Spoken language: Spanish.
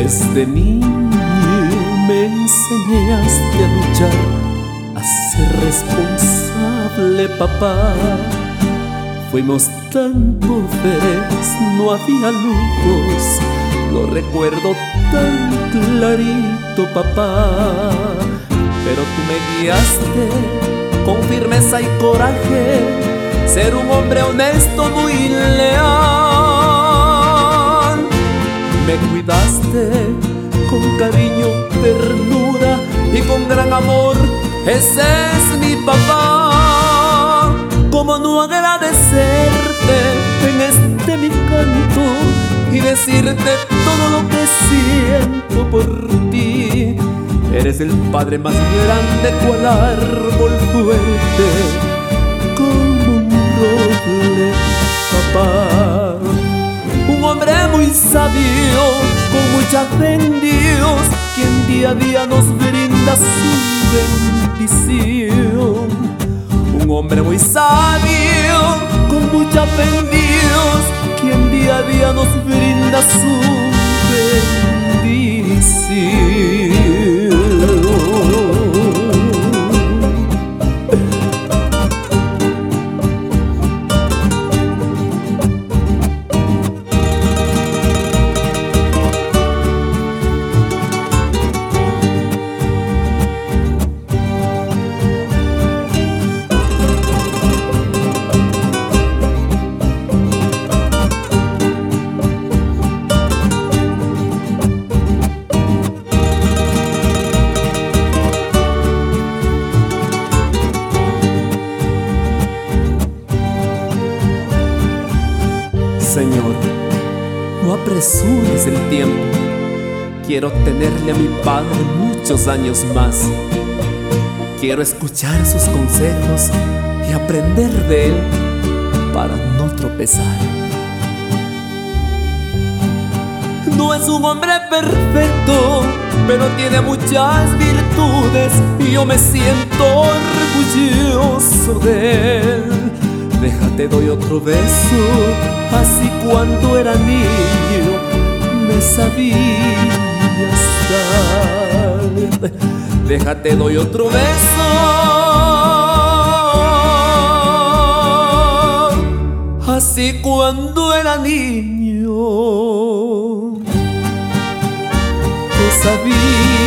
Desde niño me enseñaste a luchar, a ser responsable, papá. Fuimos tan pobres, no había lujos, lo recuerdo tan clarito, papá. Pero tú me guiaste con firmeza y coraje, ser un hombre honesto, muy leal me cuidaste con cariño, ternura y con gran amor. Ese es mi papá. ¿Cómo no agradecerte en este mi canto y decirte todo lo que siento por ti? Eres el padre más grande cual árbol fuerte, muy sabio, con mucha fe en Dios, quien día a día nos brinda su bendición. Un hombre muy sabio, con mucha fe en Dios, quien día a día nos brinda su bendición. Señor, no apresures el tiempo. Quiero tenerle a mi Padre muchos años más. Quiero escuchar sus consejos y aprender de Él para no tropezar. No es un hombre perfecto, pero tiene muchas virtudes y yo me siento orgulloso de él. Déjate doy otro beso, cuando era niño me sabías dar. Déjate doy otro beso, así cuando era niño me sabías